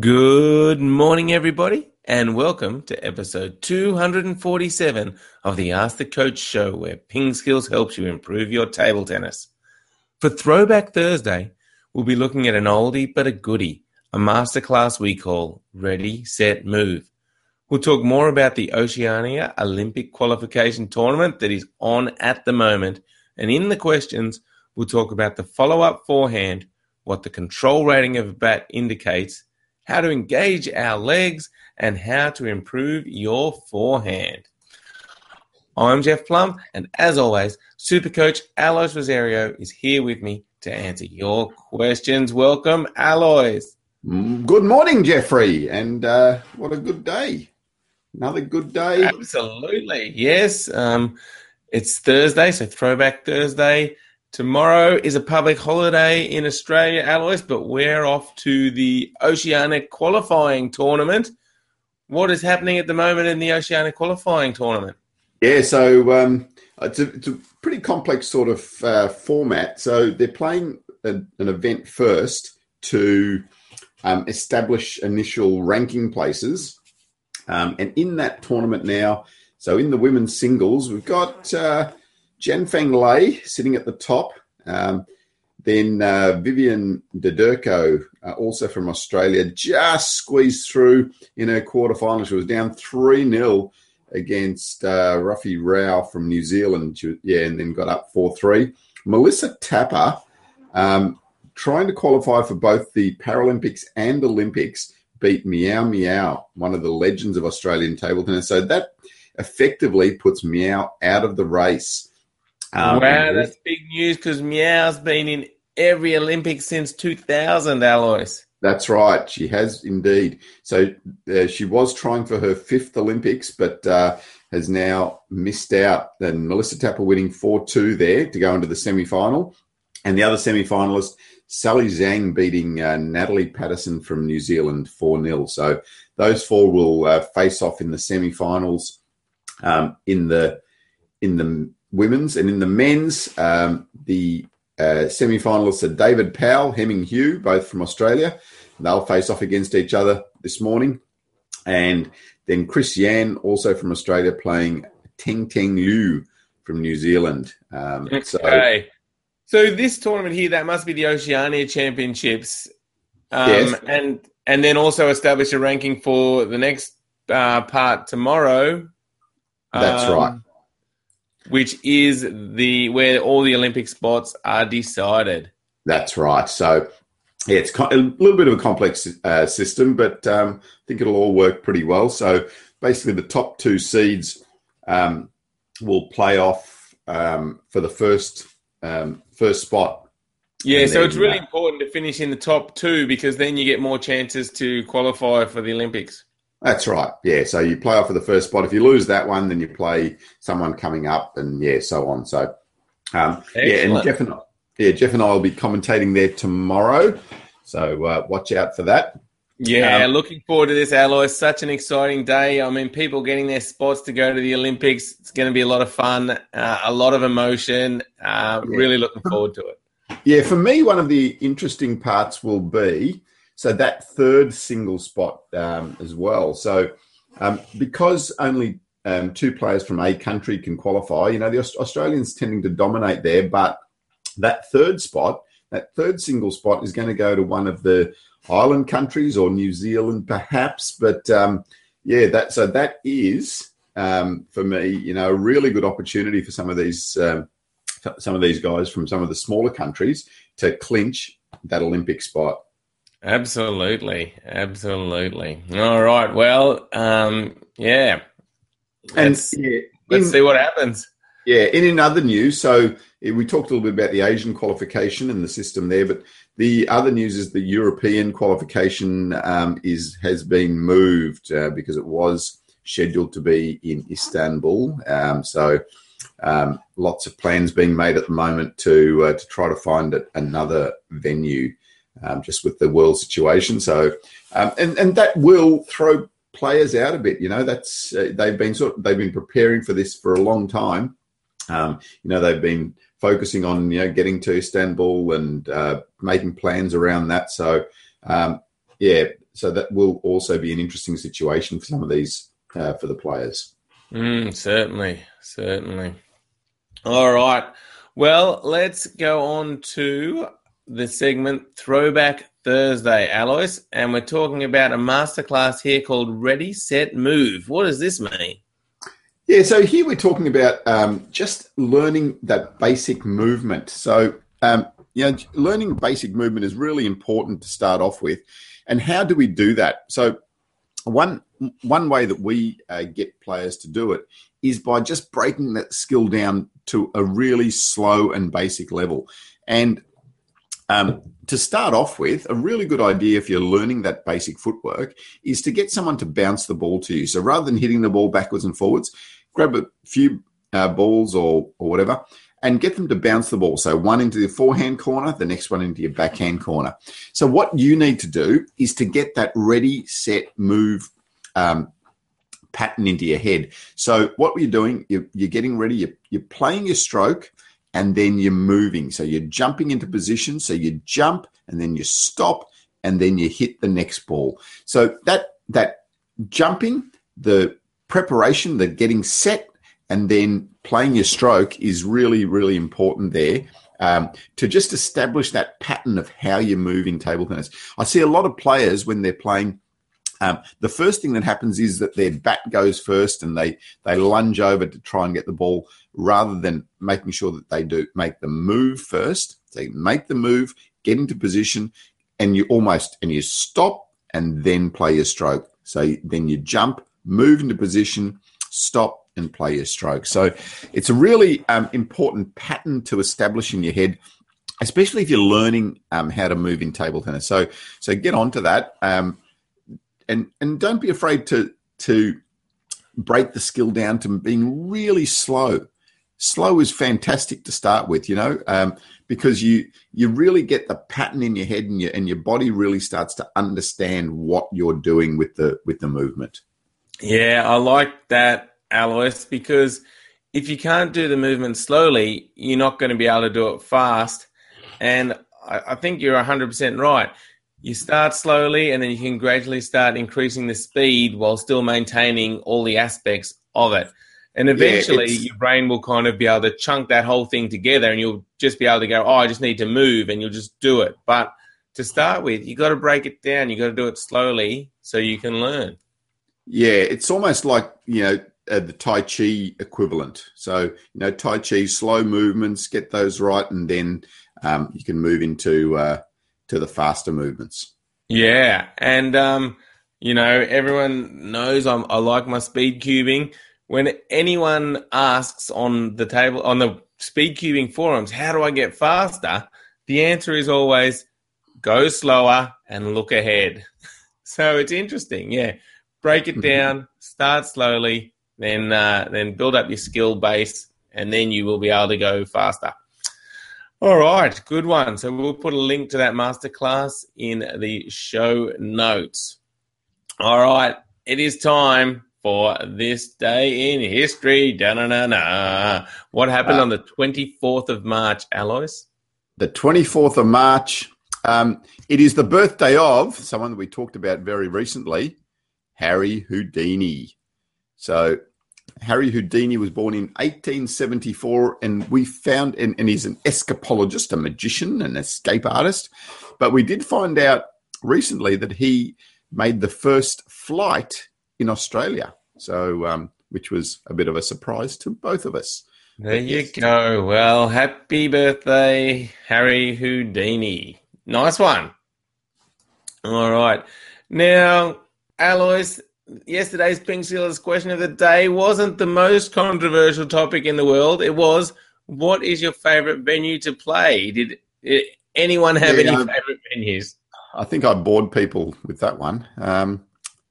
Good morning, everybody, and welcome to episode 247 of the Ask the Coach show, where Ping Skills helps you improve your table tennis. For Throwback Thursday, we'll be looking at an oldie but a goodie, a masterclass we call Ready, Set, Move. We'll talk more about the Oceania Olympic qualification tournament that is on at the moment, and in the questions, we'll talk about the follow up forehand, what the control rating of a bat indicates how to engage our legs, and how to improve your forehand. I'm Jeff Plumb, and as always, Super Coach Alois Rosario is here with me to answer your questions. Welcome, Alois. Mm, good morning, Jeffrey, and uh, what a good day. Another good day. Absolutely. Yes. Um, it's Thursday, so Throwback Thursday. Tomorrow is a public holiday in Australia, Alois, but we're off to the Oceanic qualifying tournament. What is happening at the moment in the Oceanic qualifying tournament? Yeah, so um, it's, a, it's, a, pretty complex sort of uh, format. So they're playing a, an event first to um, establish initial ranking places. Um, and in that tournament now, so in the women's singles, we've got. Uh, Jian Fang Lay sitting at the top. Um, then uh, Vivian Derderko, uh, also from Australia, just squeezed through in her quarterfinal. She was down 3 0 against uh, Ruffy Rao from New Zealand. Yeah, and then got up 4 3. Melissa Tapper, um, trying to qualify for both the Paralympics and Olympics, beat Miao Miao, one of the legends of Australian table tennis. So that effectively puts Miao out of the race. Um, wow, that's big news because Miao's been in every Olympics since 2000, Alois. That's right. She has indeed. So uh, she was trying for her fifth Olympics, but uh, has now missed out. And Melissa Tapper winning 4 2 there to go into the semi final. And the other semi finalist, Sally Zhang, beating uh, Natalie Patterson from New Zealand 4 0. So those four will uh, face off in the semi finals um, in the in the women's, and in the men's, um, the uh, semi-finalists are David Powell, Heming Hu, both from Australia. They'll face off against each other this morning, and then Chris Yan, also from Australia, playing Teng Teng Liu from New Zealand. Um, okay. So, so this tournament here, that must be the Oceania Championships, um, yes. and and then also establish a ranking for the next uh, part tomorrow. That's um, right which is the where all the Olympic spots are decided. That's right. So yeah, it's a little bit of a complex uh, system, but um, I think it'll all work pretty well. So basically, the top two seeds um, will play off um, for the first um, first spot. Yeah, so it's really uh, important to finish in the top two because then you get more chances to qualify for the Olympics. That's right. Yeah. So you play off for the first spot. If you lose that one, then you play someone coming up, and yeah, so on. So um, yeah, and Jeff and yeah, Jeff and I will be commentating there tomorrow. So uh, watch out for that. Yeah, um, looking forward to this, Alois. Such an exciting day. I mean, people getting their spots to go to the Olympics. It's going to be a lot of fun, uh, a lot of emotion. Uh, yeah. Really looking forward to it. Yeah, for me, one of the interesting parts will be so that third single spot um, as well. So um, because only um, two players from a country can qualify, you know, the Australians tending to dominate there, but that third spot, that third single spot is going to go to one of the island countries or New Zealand perhaps. But um, yeah, that so that is um, for me, you know, a really good opportunity for some of these um, some of these guys from some of the smaller countries to clinch that Olympic spot. Absolutely, absolutely. All right. Well, um, yeah. Let's, and yeah, let's in, see what happens. Yeah. And in other news, so we talked a little bit about the Asian qualification and the system there, but the other news is the European qualification um, is has been moved uh, because it was scheduled to be in Istanbul. Um, so um, lots of plans being made at the moment to uh, to try to find another venue um, just with the world situation. So, um, and and that will throw players out a bit. You know, that's uh, they've been sort of, they've been preparing for this for a long time. Um, you know, they've been focusing on you know getting to Istanbul and uh, making plans around that. So, um, yeah, so that will also be an interesting situation for some of these uh, for the players. Mm, certainly, certainly. All right. Well, let's go on to the segment Throwback Thursday, Alois, and we're talking about a masterclass here called Ready, Set, Move. What does this mean? Yeah, so here we're talking about um, just learning that basic movement. So, um, you know, learning basic movement is really important to start off with. And how do we do that? So, one one way that we uh, get players to do it is by just breaking that skill down to a really slow and basic level. And um, to start off with, a really good idea if you're learning that basic footwork is to get someone to bounce the ball to you. So rather than hitting the ball backwards and forwards, grab a few uh, balls or, or whatever and get them to bounce the ball. So one into the forehand corner, the next one into your backhand corner. So what you need to do is to get that ready, set, move um, pattern into your head. So what you're doing, you're, you're getting ready, you're, you're playing your stroke – and then you're moving. So you're jumping into position. So you jump and then you stop and then you hit the next ball. So that that jumping, the preparation, the getting set, and then playing your stroke is really really important there. Um, to just establish that pattern of how you're moving table tennis. I see a lot of players when they're playing um, the first thing that happens is that their bat goes first and they they lunge over to try and get the ball rather than making sure that they do make the move first. They make the move, get into position, and you almost and you stop and then play your stroke. So then you jump, move into position, stop, and play your stroke. So it's a really um, important pattern to establish in your head especially if you're learning um, how to move in table tennis. So, so get on to that. Um, and and don't be afraid to to break the skill down to being really slow. Slow is fantastic to start with, you know, um, because you you really get the pattern in your head and your and your body really starts to understand what you're doing with the with the movement. Yeah, I like that, Alois, because if you can't do the movement slowly, you're not going to be able to do it fast. And I, I think you're 100% right you start slowly and then you can gradually start increasing the speed while still maintaining all the aspects of it. And eventually yeah, your brain will kind of be able to chunk that whole thing together and you'll just be able to go, oh, I just need to move and you'll just do it. But to start with, you got to break it down. You got to do it slowly so you can learn. Yeah, it's almost like, you know, uh, the Tai Chi equivalent. So, you know, Tai Chi, slow movements, get those right, and then um, you can move into uh, to the faster movements. Yeah, and um, you know everyone knows I'm, I like my speed cubing. When anyone asks on the table on the speed cubing forums, how do I get faster? The answer is always go slower and look ahead. so it's interesting, yeah. Break it mm-hmm. down, start slowly, then uh, then build up your skill base, and then you will be able to go faster. All right, good one. So we'll put a link to that masterclass in the show notes. All right, it is time for this day in history. Da-na-na-na. What happened uh, on the 24th of March, Alois? The 24th of March. Um, it is the birthday of someone that we talked about very recently, Harry Houdini. So Harry Houdini was born in 1874, and we found, and, and he's an escapologist, a magician, an escape artist. But we did find out recently that he made the first flight in Australia. So, um, which was a bit of a surprise to both of us. There you go. Well, happy birthday, Harry Houdini. Nice one. All right. Now, Alois, yesterday's Ping Skills question of the day wasn't the most controversial topic in the world. It was, what is your favorite venue to play? Did anyone have yeah, any um, favorite venues? I think I bored people with that one. Um,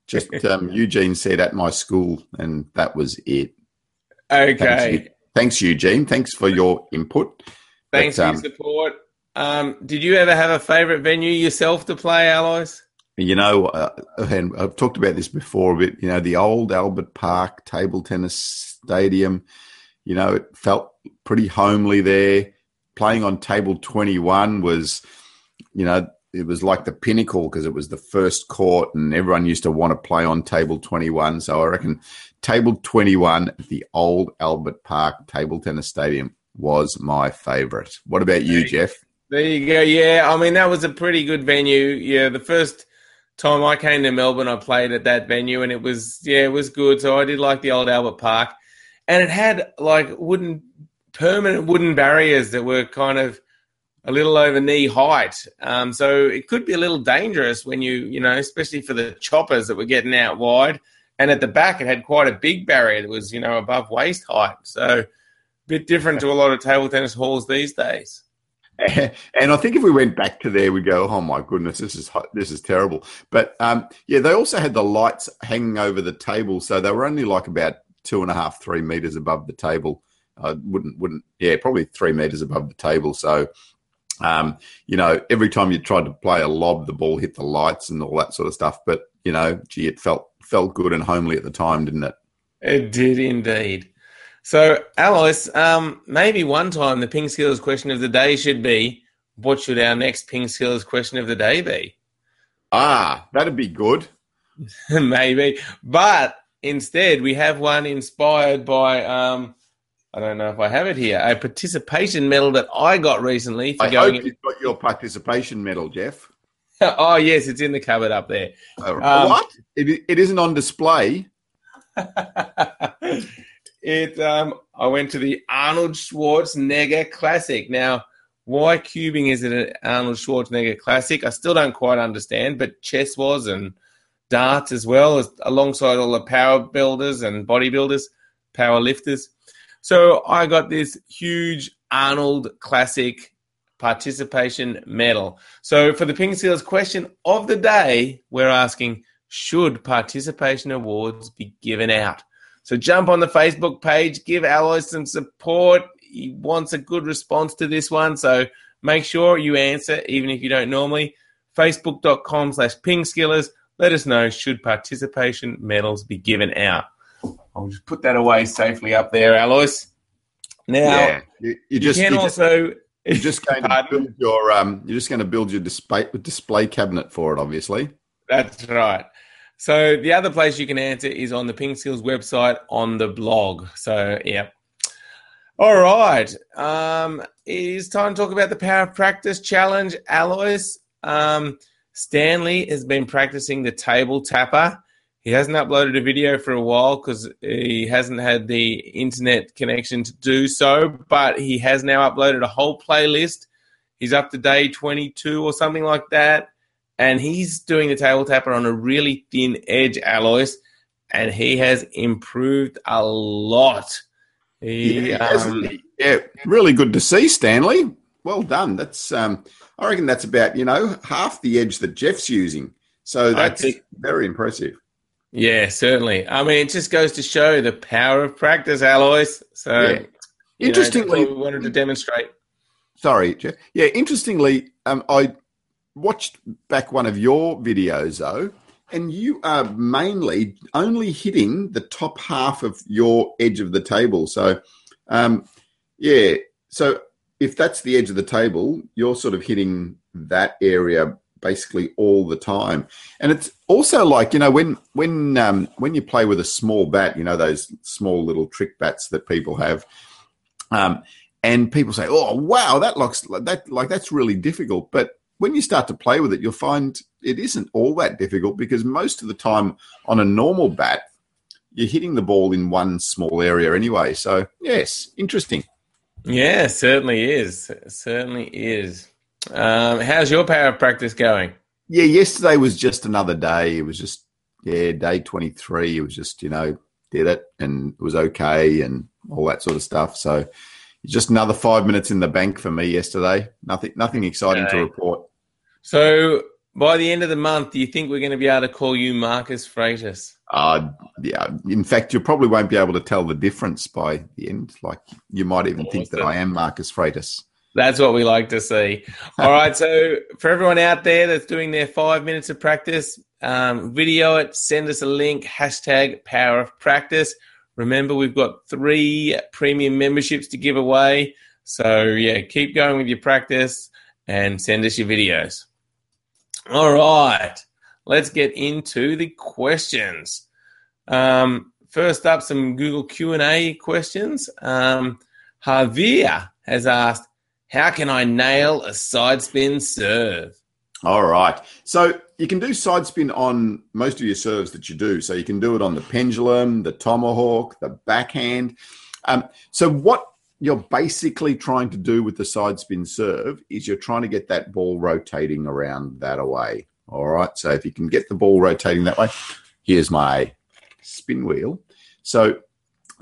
just um, Eugene said at my school, and that was it. Okay. Thanks, Thanks Eugene. Thanks for your input. Thanks but, for your um, support. Um, did you ever have a favorite venue yourself to play, Alois? You know, uh, and I've talked about this before, but you know, the old Albert Park table tennis stadium, you know, it felt pretty homely there. Playing on table 21 was, you know, it was like the pinnacle because it was the first court and everyone used to want to play on table 21. So I reckon table 21 at the old Albert Park table tennis stadium was my favorite. What about you, Jeff? There you go. Yeah, I mean that was a pretty good venue. Yeah, the first time I came to Melbourne, I played at that venue, and it was yeah, it was good. So I did like the old Albert Park, and it had like wooden, permanent wooden barriers that were kind of a little over knee height. Um, so it could be a little dangerous when you you know, especially for the choppers that were getting out wide. And at the back, it had quite a big barrier that was you know above waist height. So a bit different to a lot of table tennis halls these days. and I think if we went back to there, we'd go, "Oh my goodness, this is this is terrible." But um, yeah, they also had the lights hanging over the table, so they were only like about two and a half, three meters above the table. I wouldn't wouldn't yeah, probably three meters above the table. So um, you know, every time you tried to play a lob, the ball hit the lights and all that sort of stuff. But you know, gee, it felt felt good and homely at the time, didn't it? It did indeed. So, Alois, um, maybe one time the Ping Skills question of the day should be what should our next Ping Skills question of the day be? Ah, that'd be good. maybe. But instead, we have one inspired by, um, I don't know if I have it here, a participation medal that I got recently for I going. Hope you've got your participation medal, Jeff. oh, yes, it's in the cupboard up there. Uh, um, what? It, it isn't on display. It um, I went to the Arnold Schwarzenegger Classic. Now, why cubing is it an Arnold Schwarzenegger Classic? I still don't quite understand, but chess was and darts as well, as, alongside all the power builders and bodybuilders, power lifters. So I got this huge Arnold Classic participation medal. So for the Ping Skills question of the day, we're asking should participation awards be given out? So jump on the Facebook page, give Alois some support. He wants a good response to this one. So make sure you answer, even if you don't normally. Facebook.com slash pingskillers. Let us know should participation medals be given out. I'll just put that away safely up there, Alois. Now, yeah, you, you, just, you can you also. Just, you're just going to build your um, you're just going to build your display display cabinet for it, obviously. That's right. So the other place you can answer is on the Ping Skills website on the blog. So yeah. All right. Um, it is time to talk about the Power of Practice Challenge. Alois, um, Stanley has been practicing the table tapper. He hasn't uploaded a video for a while because he hasn't had the internet connection to do so, but he has now uploaded a whole playlist. He's up to day 22 or something like that and he's doing the table tapper on a really thin edge, Alois, and he has improved a lot. He, yeah, um, yeah, really good to see, Stanley. Well done. That's um, I reckon that's about you know half the edge that Jeff's using. So that's think, very impressive. Yeah, certainly. I mean, it just goes to show the power of practice, Alois. So, yeah. interestingly, know, we wanted to demonstrate. Sorry, Jeff. Yeah, interestingly, um, I watched back one of your videos though, and you are mainly only hitting the top half of your edge of the table. So, um, yeah. So if that's the edge of the table, you're sort of hitting that area basically all the time. And it's also like you know when when um, when you play with a small bat, you know those small little trick bats that people have. Um, and people say, "Oh, wow, that looks that like that's really difficult." But when you start to play with it, you'll find it isn't all that difficult because most of the time on a normal bat, you're hitting the ball in one small area anyway. So, yes, interesting. Yeah, certainly is. certainly is. Um, how's your power of practice going? Yeah, yesterday was just another day. It was just, yeah, day 23. It was just, you know, did it and it was okay and all that sort of stuff. So, just another five minutes in the bank for me yesterday. Nothing, nothing exciting okay. to report. So by the end of the month, do you think we're going to be able to call you Marcos Freitas? Uh, yeah. In fact, you probably won't be able to tell the difference by the end. Like you might even awesome. think that I am Marcos Freitas. That's what we like to see. All right. So for everyone out there that's doing their five minutes of practice, um, video it, send us a link, hashtag power of practice. Remember, we've got three premium memberships to give away. So yeah, keep going with your practice and send us your videos. All right, let's get into the questions. Um, first up, some Google Q and A questions. Um, Javier has asked, "How can I nail a side spin serve?" All right. So you can do side spin on most of your serves that you do. So you can do it on the pendulum, the tomahawk, the backhand. Um, so what you're basically trying to do with the side spin serve is you're trying to get that ball rotating around that away. All right. So if you can get the ball rotating that way, here's my spin wheel. So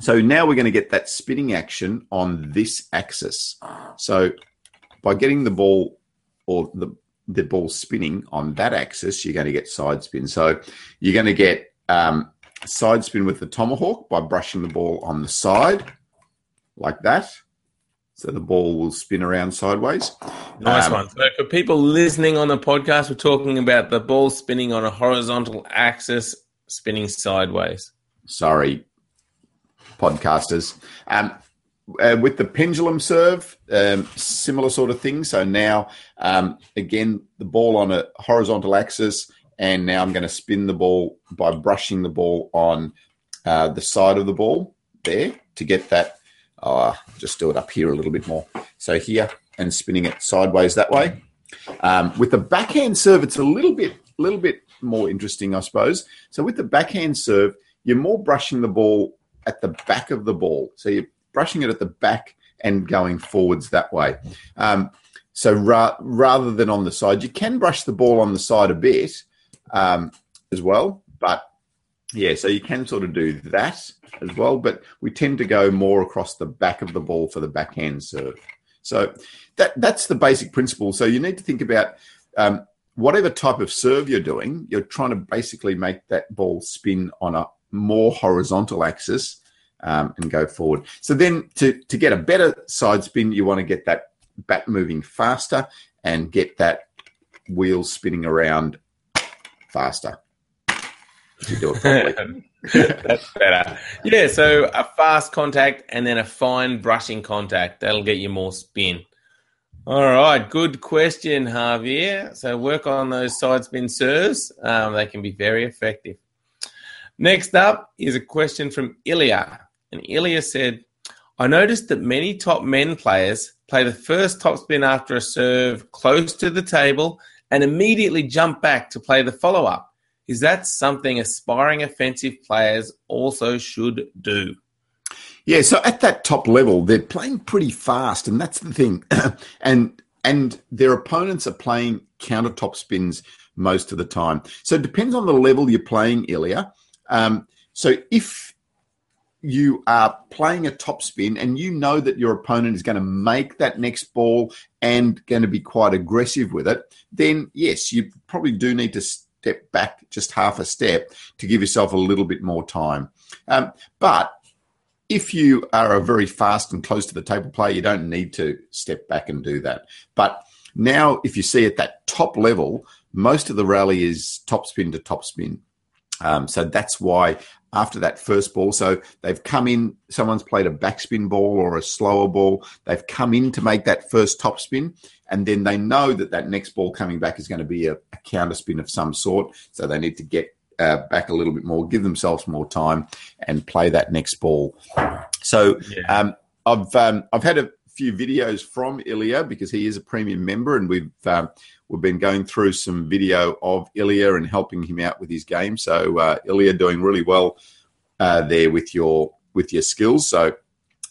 so now we're going to get that spinning action on this axis. So by getting the ball or the the ball spinning on that axis, you're going to get side spin. So you're going to get um, side spin with the tomahawk by brushing the ball on the side like that. So the ball will spin around sideways. Nice um, one. So for people listening on the podcast, we're talking about the ball spinning on a horizontal axis, spinning sideways. Sorry, podcasters. Um, uh, with the pendulum serve, um, similar sort of thing. So now, um, again, the ball on a horizontal axis, and now I'm going to spin the ball by brushing the ball on uh, the side of the ball there to get that. Uh, just do it up here a little bit more. So here and spinning it sideways that way. Um, with the backhand serve, it's a little bit, little bit more interesting, I suppose. So with the backhand serve, you're more brushing the ball at the back of the ball. So you're brushing it at the back and going forwards that way. Um, so ra- rather than on the side, you can brush the ball on the side a bit um, as well. But yeah, so you can sort of do that as well. But we tend to go more across the back of the ball for the backhand serve. So that that's the basic principle. So you need to think about um, whatever type of serve you're doing. You're trying to basically make that ball spin on a more horizontal axis um, and go forward. So then to, to get a better side spin, you want to get that bat moving faster and get that wheel spinning around faster. You do it properly. That's better. Yeah, so a fast contact and then a fine brushing contact. That'll get you more spin. All right, good question, Javier. So work on those side spin serves. Um, they can be very effective. Next up is a question from Ilya. And Ilya said, I noticed that many top men players play the first topspin after a serve close to the table and immediately jump back to play the follow up. Is that something aspiring offensive players also should do? Yeah, so at that top level, they're playing pretty fast, and that's the thing. and and their opponents are playing counter top spins most of the time. So it depends on the level you're playing, Ilya. Um, so if you are playing a top spin and you know that your opponent is going to make that next ball and going to be quite aggressive with it, then yes, you probably do need to step back just half a step to give yourself a little bit more time. Um, but if you are a very fast and close to the table player, you don't need to step back and do that. But now, if you see at that top level, most of the rally is top spin to top spin. Um, so that's why after that first ball, so they've come in, someone's played a backspin ball or a slower ball. They've come in to make that first top spin, and then they know that that next ball coming back is going to be a, a counter spin of some sort. So they need to get uh, back a little bit more, give themselves more time, and play that next ball. So yeah. um, I've um, I've had a few videos from Ilya because he is a premium member, and we've um, we've been going through some video of Ilya and helping him out with his game. So uh, Ilya doing really well uh, there with your with your skills. So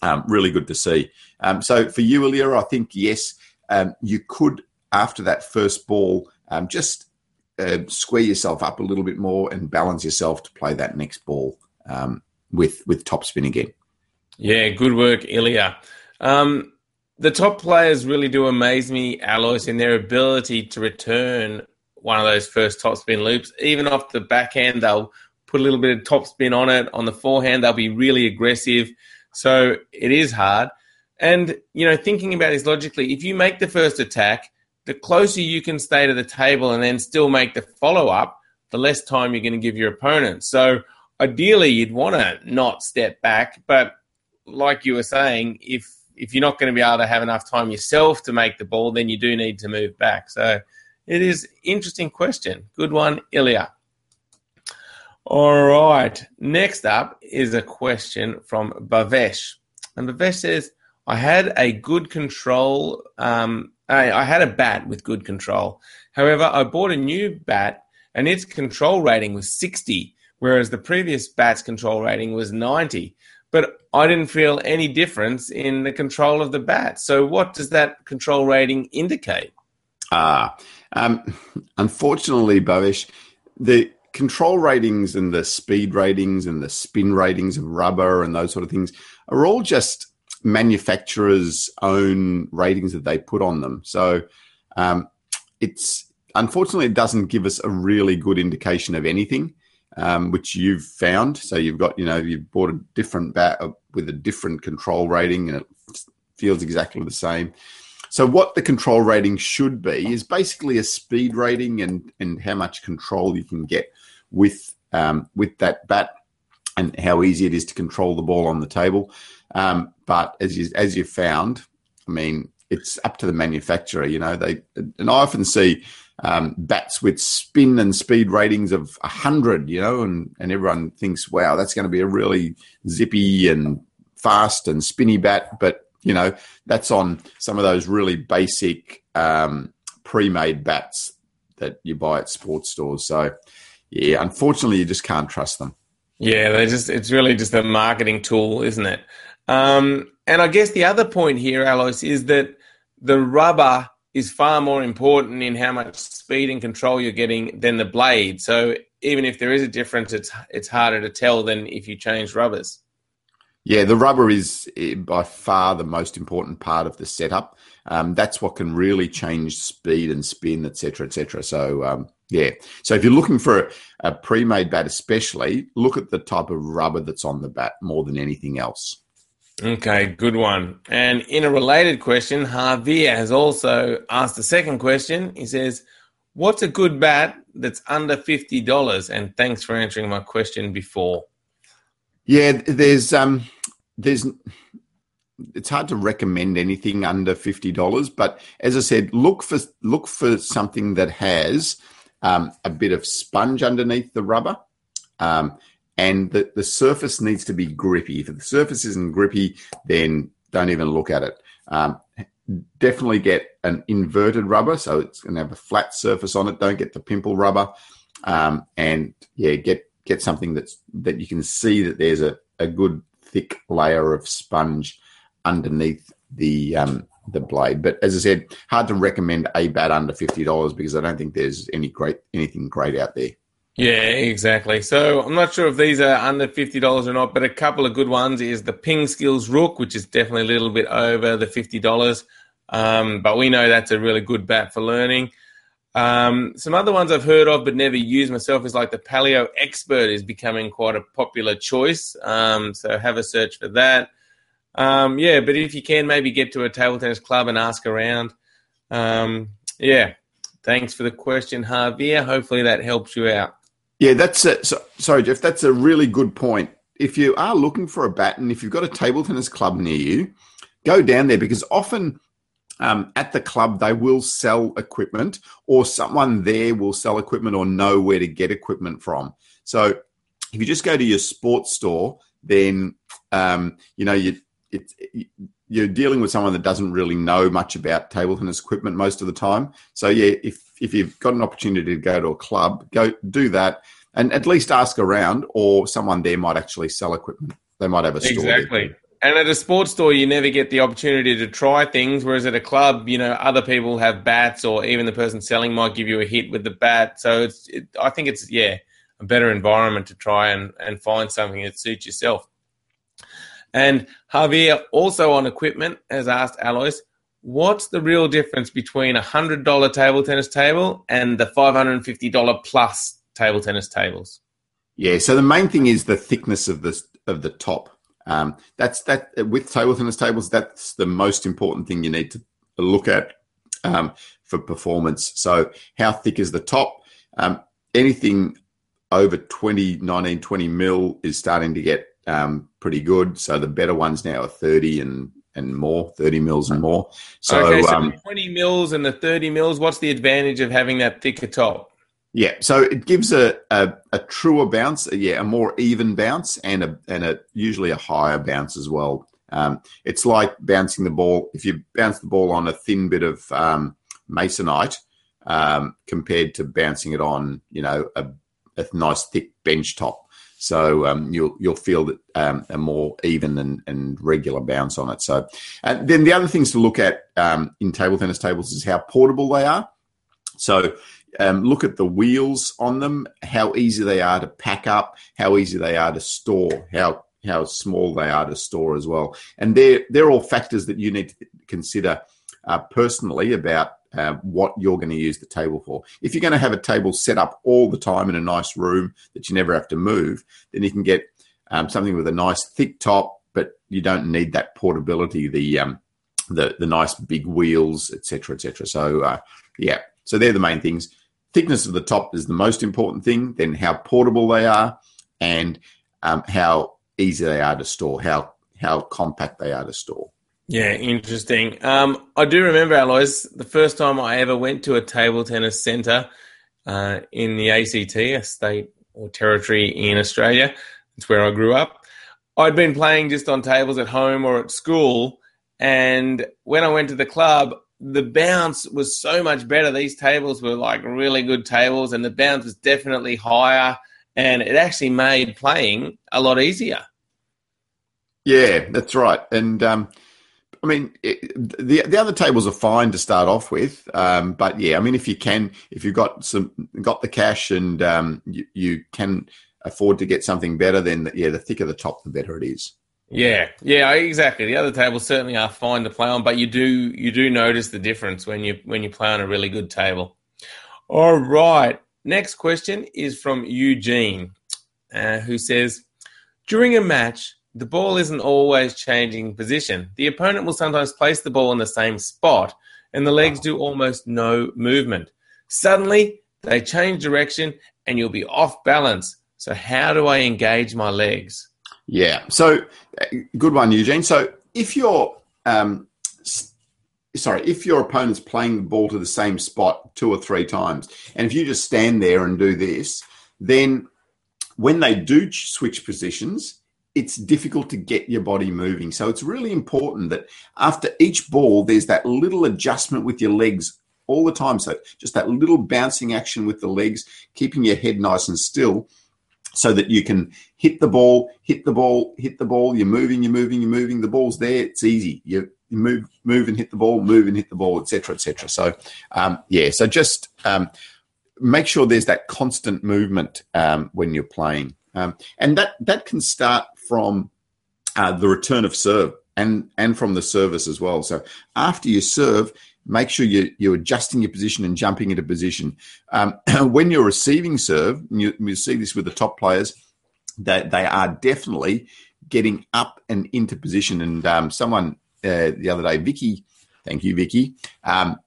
um, really good to see. Um, so for you, Ilya, I think yes, um, you could after that first ball um, just uh, square yourself up a little bit more and balance yourself to play that next ball um, with with top spin again. Yeah, good work, Ilya. Um, the top players really do amaze me, Alois, in their ability to return one of those first top spin loops. Even off the backhand, they'll put a little bit of top spin on it. On the forehand, they'll be really aggressive. So it is hard. And, you know, thinking about this logically, if you make the first attack, the closer you can stay to the table and then still make the follow up, the less time you're going to give your opponent. So ideally, you'd want to not step back. But like you were saying, if if you're not going to be able to have enough time yourself to make the ball, then you do need to move back. So, it is interesting question. Good one, Ilya. All right. Next up is a question from Bavesh. And Bavesh says, I had a good control. Um, I, I had a bat with good control. However, I bought a new bat and its control rating was 60, whereas the previous bat's control rating was 90. But I didn't feel any difference in the control of the bat. So, what does that control rating indicate? Ah, um, unfortunately, Bavish, the control ratings and the speed ratings and the spin ratings of rubber and those sort of things are all just manufacturers' own ratings that they put on them. So um, it's unfortunately it doesn't give us a really good indication of anything, um, which you've found. So you've got you know you've bought a different bat with a different control rating and it feels exactly the same. So what the control rating should be is basically a speed rating and and how much control you can get with um, with that bat and how easy it is to control the ball on the table. Um, but as you as you found, I mean, it's up to the manufacturer. You know, they and I often see um, bats with spin and speed ratings of hundred. You know, and and everyone thinks, wow, that's going to be a really zippy and fast and spinny bat. But you know, that's on some of those really basic um, pre-made bats that you buy at sports stores. So, yeah, unfortunately, you just can't trust them. Yeah, they just it's really just a marketing tool, isn't it? Um, and I guess the other point here, Alois, is that the rubber is far more important in how much speed and control you're getting than the blade. So even if there is a difference, it's it's harder to tell than if you change rubbers. Yeah, the rubber is eh, by far the most important part of the setup. Um, that's what can really change speed and spin, etc., etc. So um, yeah, so if you're looking for a, a pre-made bat, especially look at the type of rubber that's on the bat more than anything else. Okay, good one. And in a related question, Javier has also asked a second question. He says, What's a good bat that's under $50? And thanks for answering my question before. Yeah, there's um there's it's hard to recommend anything under fifty dollars, but as I said, look for look for something that has um, a bit of sponge underneath the rubber. Um, and the, the surface needs to be grippy. If the surface isn't grippy, then don't even look at it. Um, definitely get an inverted rubber, so it's going to have a flat surface on it. Don't get the pimple rubber, um, and yeah, get get something that's that you can see that there's a, a good thick layer of sponge underneath the um, the blade. But as I said, hard to recommend a bat under fifty dollars because I don't think there's any great anything great out there. Yeah, exactly. So I'm not sure if these are under fifty dollars or not, but a couple of good ones is the Ping Skills Rook, which is definitely a little bit over the fifty dollars, um, but we know that's a really good bat for learning. Um, some other ones I've heard of but never used myself is like the Palio Expert is becoming quite a popular choice. Um, so have a search for that. Um, yeah, but if you can, maybe get to a table tennis club and ask around. Um, yeah, thanks for the question, Javier. Hopefully that helps you out. Yeah, that's a, so, sorry, Jeff. That's a really good point. If you are looking for a bat, and if you've got a table tennis club near you, go down there because often um, at the club they will sell equipment, or someone there will sell equipment, or know where to get equipment from. So if you just go to your sports store, then um, you know you it, you're dealing with someone that doesn't really know much about table tennis equipment most of the time. So yeah, if if you've got an opportunity to go to a club, go do that and at least ask around, or someone there might actually sell equipment. They might have a store. Exactly. And at a sports store, you never get the opportunity to try things. Whereas at a club, you know, other people have bats, or even the person selling might give you a hit with the bat. So it's, it, I think it's yeah, a better environment to try and, and find something that suits yourself. And Javier, also on equipment, has asked Alois, what's the real difference between a hundred dollar table tennis table and the five hundred and fifty dollar plus table tennis tables? Yeah, so the main thing is the thickness of the of the top. Um, that's that with table tennis tables. That's the most important thing you need to look at um, for performance. So how thick is the top? Um, anything over 20, 19, 20 mil is starting to get um, pretty good. So the better ones now are 30 and and more, 30 mils and more. So, okay, so um, 20 mils and the 30 mils, what's the advantage of having that thicker top? yeah, so it gives a, a, a truer bounce, yeah, a more even bounce, and a and a usually a higher bounce as well. Um, it's like bouncing the ball. If you bounce the ball on a thin bit of um, masonite, um, compared to bouncing it on, you know, a, a nice thick bench top. So um, you'll you'll feel that um, a more even and, and regular bounce on it. So and then the other things to look at um, in table tennis tables is how portable they are. So um, look at the wheels on them, how easy they are to pack up, how easy they are to store, how how small they are to store as well, and they're they're all factors that you need to consider uh, personally about uh, what you're going to use the table for. If you're going to have a table set up all the time in a nice room that you never have to move, then you can get um, something with a nice thick top, but you don't need that portability, the um, the the nice big wheels, etc., etc. So uh, yeah, so they're the main things. Thickness of the top is the most important thing. Then how portable they are, and um, how easy they are to store, how how compact they are to store. Yeah, interesting. Um, I do remember, Alois, the first time I ever went to a table tennis centre uh, in the ACT, a state or territory in Australia. It's where I grew up. I'd been playing just on tables at home or at school. And when I went to the club, the bounce was so much better. These tables were like really good tables, and the bounce was definitely higher. And it actually made playing a lot easier. Yeah, that's right. And um, I mean, it, the the other tables are fine to start off with, um, but yeah, I mean, if you can, if you've got some got the cash and um, you, you, can afford to get something better, then yeah, the thicker the top, the better it is. Yeah, yeah, exactly. The other tables certainly are fine to play on, but you do you do notice the difference when you when you play on a really good table. All right, next question is from Eugene, uh, who says, during a match the ball isn't always changing position. The opponent will sometimes place the ball in the same spot, and the legs do almost no movement. Suddenly, they change direction, and you'll be off balance. So, how do I engage my legs? Yeah, so uh, good one, Eugene. So, if you're um, sorry, if your opponent's playing the ball to the same spot two or three times, and if you just stand there and do this, then when they do switch positions, it's difficult to get your body moving. So it's really important that after each ball, there's that little adjustment with your legs all the time. So just that little bouncing action with the legs, keeping your head nice and still so that you can hit the ball, hit the ball, hit the ball. You're moving, you're moving, you're moving. The ball's there. It's easy. You, move, move and hit the ball, move and hit the ball, etc., etc. So, um, yeah. So just um, make sure there's that constant movement um, when you're playing, um, and that that can start from uh, the return of serve and and from the service as well. So after you serve, make sure you, you're adjusting your position and jumping into position. Um, when you're receiving serve, you, you, see this with the top players, that they, they are definitely getting up and into position. And um, someone uh, the other day, Vicky, thank you, Vicky. Um,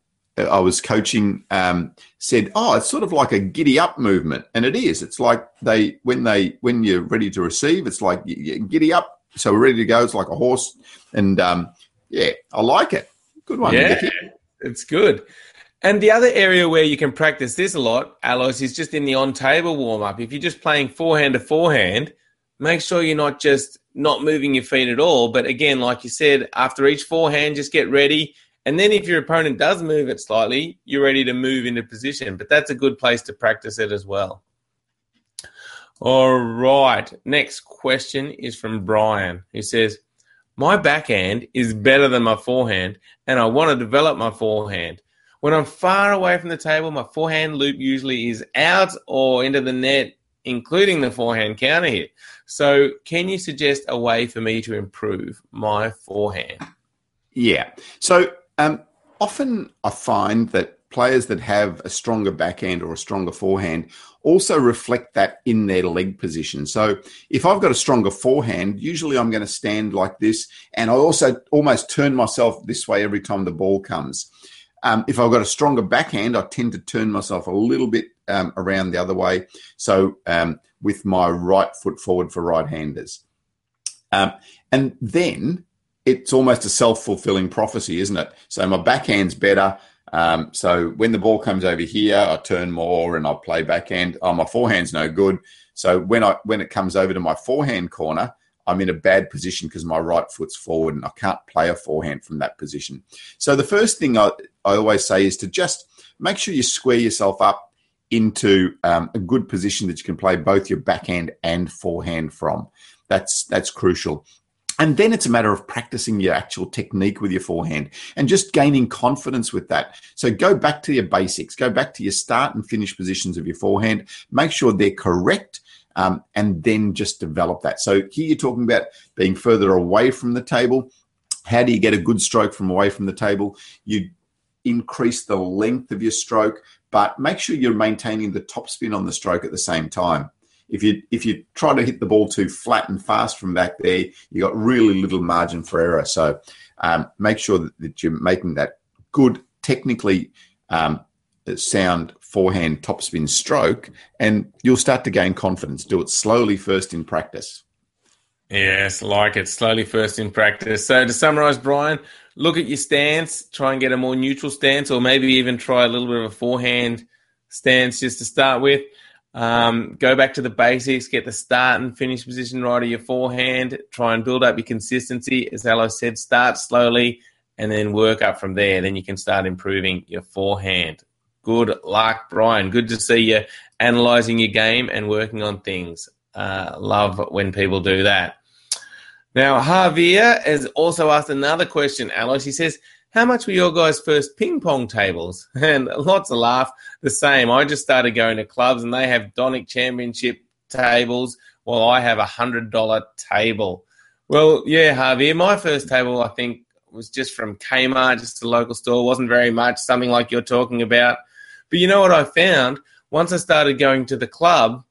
I was coaching um, said, "Oh, it's sort of like a giddy up movement," and it is. It's like they when they when you're ready to receive, it's like giddy up. So we're ready to go. It's like a horse, and um, yeah, I like it. Good one. Yeah, it's good. And the other area where you can practice this a lot, Alois, is just in the on table warm up. If you're just playing forehand to forehand, make sure you're not just not moving your feet at all. But again, like you said, after each forehand, just get ready and then if your opponent does move it slightly, you're ready to move into position. But that's a good place to practice it as well. All right. Next question is from Brian, who says, My backhand is better than my forehand, and I want to develop my forehand. When I'm far away from the table, my forehand loop usually is out or into the net, including the forehand counter hit. So, can you suggest a way for me to improve my forehand? Yeah. So, um, often I find that players that have a stronger backhand or a stronger forehand also reflect that in their leg position. So if I've got a stronger forehand, usually I'm going to stand like this, and I also almost turn myself this way every time the ball comes. Um, if I've got a stronger backhand, I tend to turn myself a little bit um, around the other way. So um, with my right foot forward for right handers. Um, and then it's almost a self fulfilling prophecy, isn't it? So my backhand's better. Um, so when the ball comes over here, I turn more and I play backhand. Oh, my forehand's no good. So when I when it comes over to my forehand corner, I'm in a bad position because my right foot's forward and I can't play a forehand from that position. So the first thing I, I always say is to just make sure you square yourself up into um, a good position that you can play both your backhand and forehand from. That's that's crucial. And then it's a matter of practicing your actual technique with your forehand and just gaining confidence with that. So go back to your basics, go back to your start and finish positions of your forehand, make sure they're correct, um, and then just develop that. So here you're talking about being further away from the table. How do you get a good stroke from away from the table? You increase the length of your stroke, but make sure you're maintaining the topspin on the stroke at the same time if you if you try to hit the ball too flat and fast from back there, you got really little margin for error. So um, make sure that, you're making that good, technically um, sound forehand topspin stroke, and you'll start to gain confidence. Do it slowly first in practice. Yes, like it slowly first in practice. So to summarize, Brian, look at your stance, try and get a more neutral stance, or maybe even try a little bit of a forehand stance just to start with. Um, go back to the basics, get the start and finish position right of your forehand. Try and build up your consistency. As Alo said, start slowly and then work up from there. Then you can start improving your forehand. Good luck, Brian. Good to see you analyzing your game and working on things. Uh, love when people do that. Now, Javier has also asked another question, Alois. He says, how much were your guys' first ping pong tables? And lots of laugh. The same. I just started going to clubs and they have Donic Championship tables while I have a $100 table. Well, yeah, Javier, my first table, I think, was just from Kmart, just a local store. wasn't very much, something like you're talking about. But you know what I found? Once I started going to the club,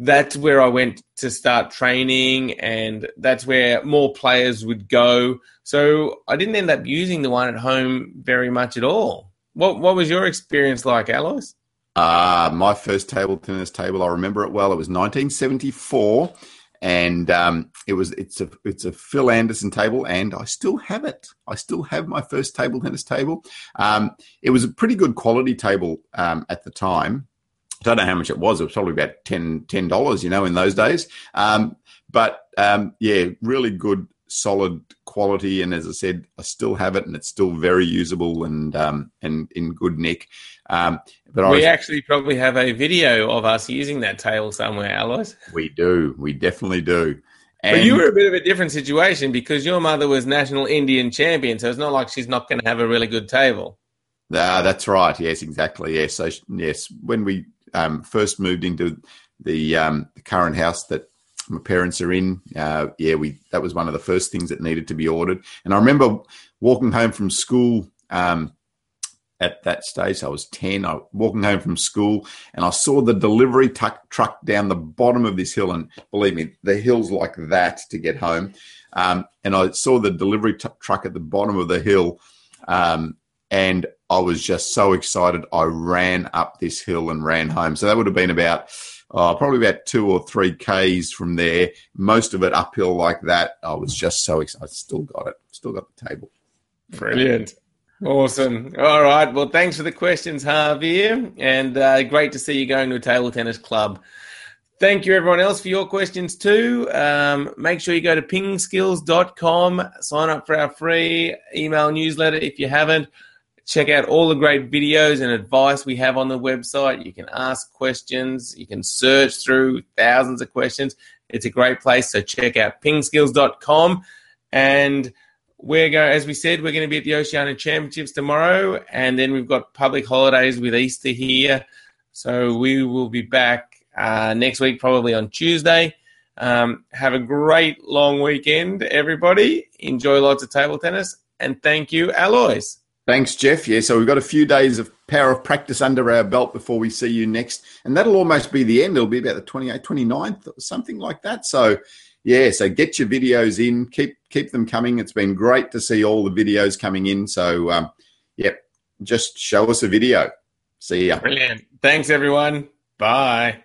that's where I went to start training, and that's where more players would go. So I didn't end up using the one at home very much at all. What What was your experience like, Alois? Uh, my first table tennis table, I remember it well. It was 1974, and um, it was it's a it's a Phil Anderson table, and I still have it. I still have my first table tennis table. Um, it was a pretty good quality table um, at the time. I don't know how much it was. It was probably about 10 dollars, you know, in those days. Um, but um, yeah, really good, solid quality. And as I said, I still have it, and it's still very usable and um, and in good nick. Um, but we was, actually probably have a video of us using that table somewhere, Alois. We do. We definitely do. And but you were a bit of a different situation because your mother was national Indian champion, so it's not like she's not going to have a really good table. Ah, that's right. Yes, exactly. Yes. So yes, when we um, first moved into the, um, the current house that my parents are in, uh, yeah, we that was one of the first things that needed to be ordered. And I remember walking home from school um, at that stage. I was ten. I was walking home from school, and I saw the delivery truck down the bottom of this hill. And believe me, the hill's like that to get home. Um, and I saw the delivery t- truck at the bottom of the hill, um, and I was just so excited. I ran up this hill and ran home. So that would have been about uh, probably about two or three Ks from there, most of it uphill like that. I was just so excited. I still got it, still got the table. Brilliant. Awesome. All right. Well, thanks for the questions, Javier, and uh, great to see you going to a table tennis club. Thank you, everyone else, for your questions too. Um, make sure you go to pingskills.com, sign up for our free email newsletter if you haven't. Check out all the great videos and advice we have on the website. You can ask questions, you can search through thousands of questions. It's a great place. So check out pingskills.com. And we're going, as we said, we're going to be at the Oceania Championships tomorrow. And then we've got public holidays with Easter here. So we will be back uh, next week, probably on Tuesday. Um, have a great long weekend, everybody. Enjoy lots of table tennis. And thank you, Alois. Thanks, Jeff. Yeah, so we've got a few days of power of practice under our belt before we see you next. And that'll almost be the end. It'll be about the 28th, 29th, or something like that. So, yeah, so get your videos in. Keep keep them coming. It's been great to see all the videos coming in. So, um, yep, just show us a video. See ya. Brilliant. Thanks, everyone. Bye.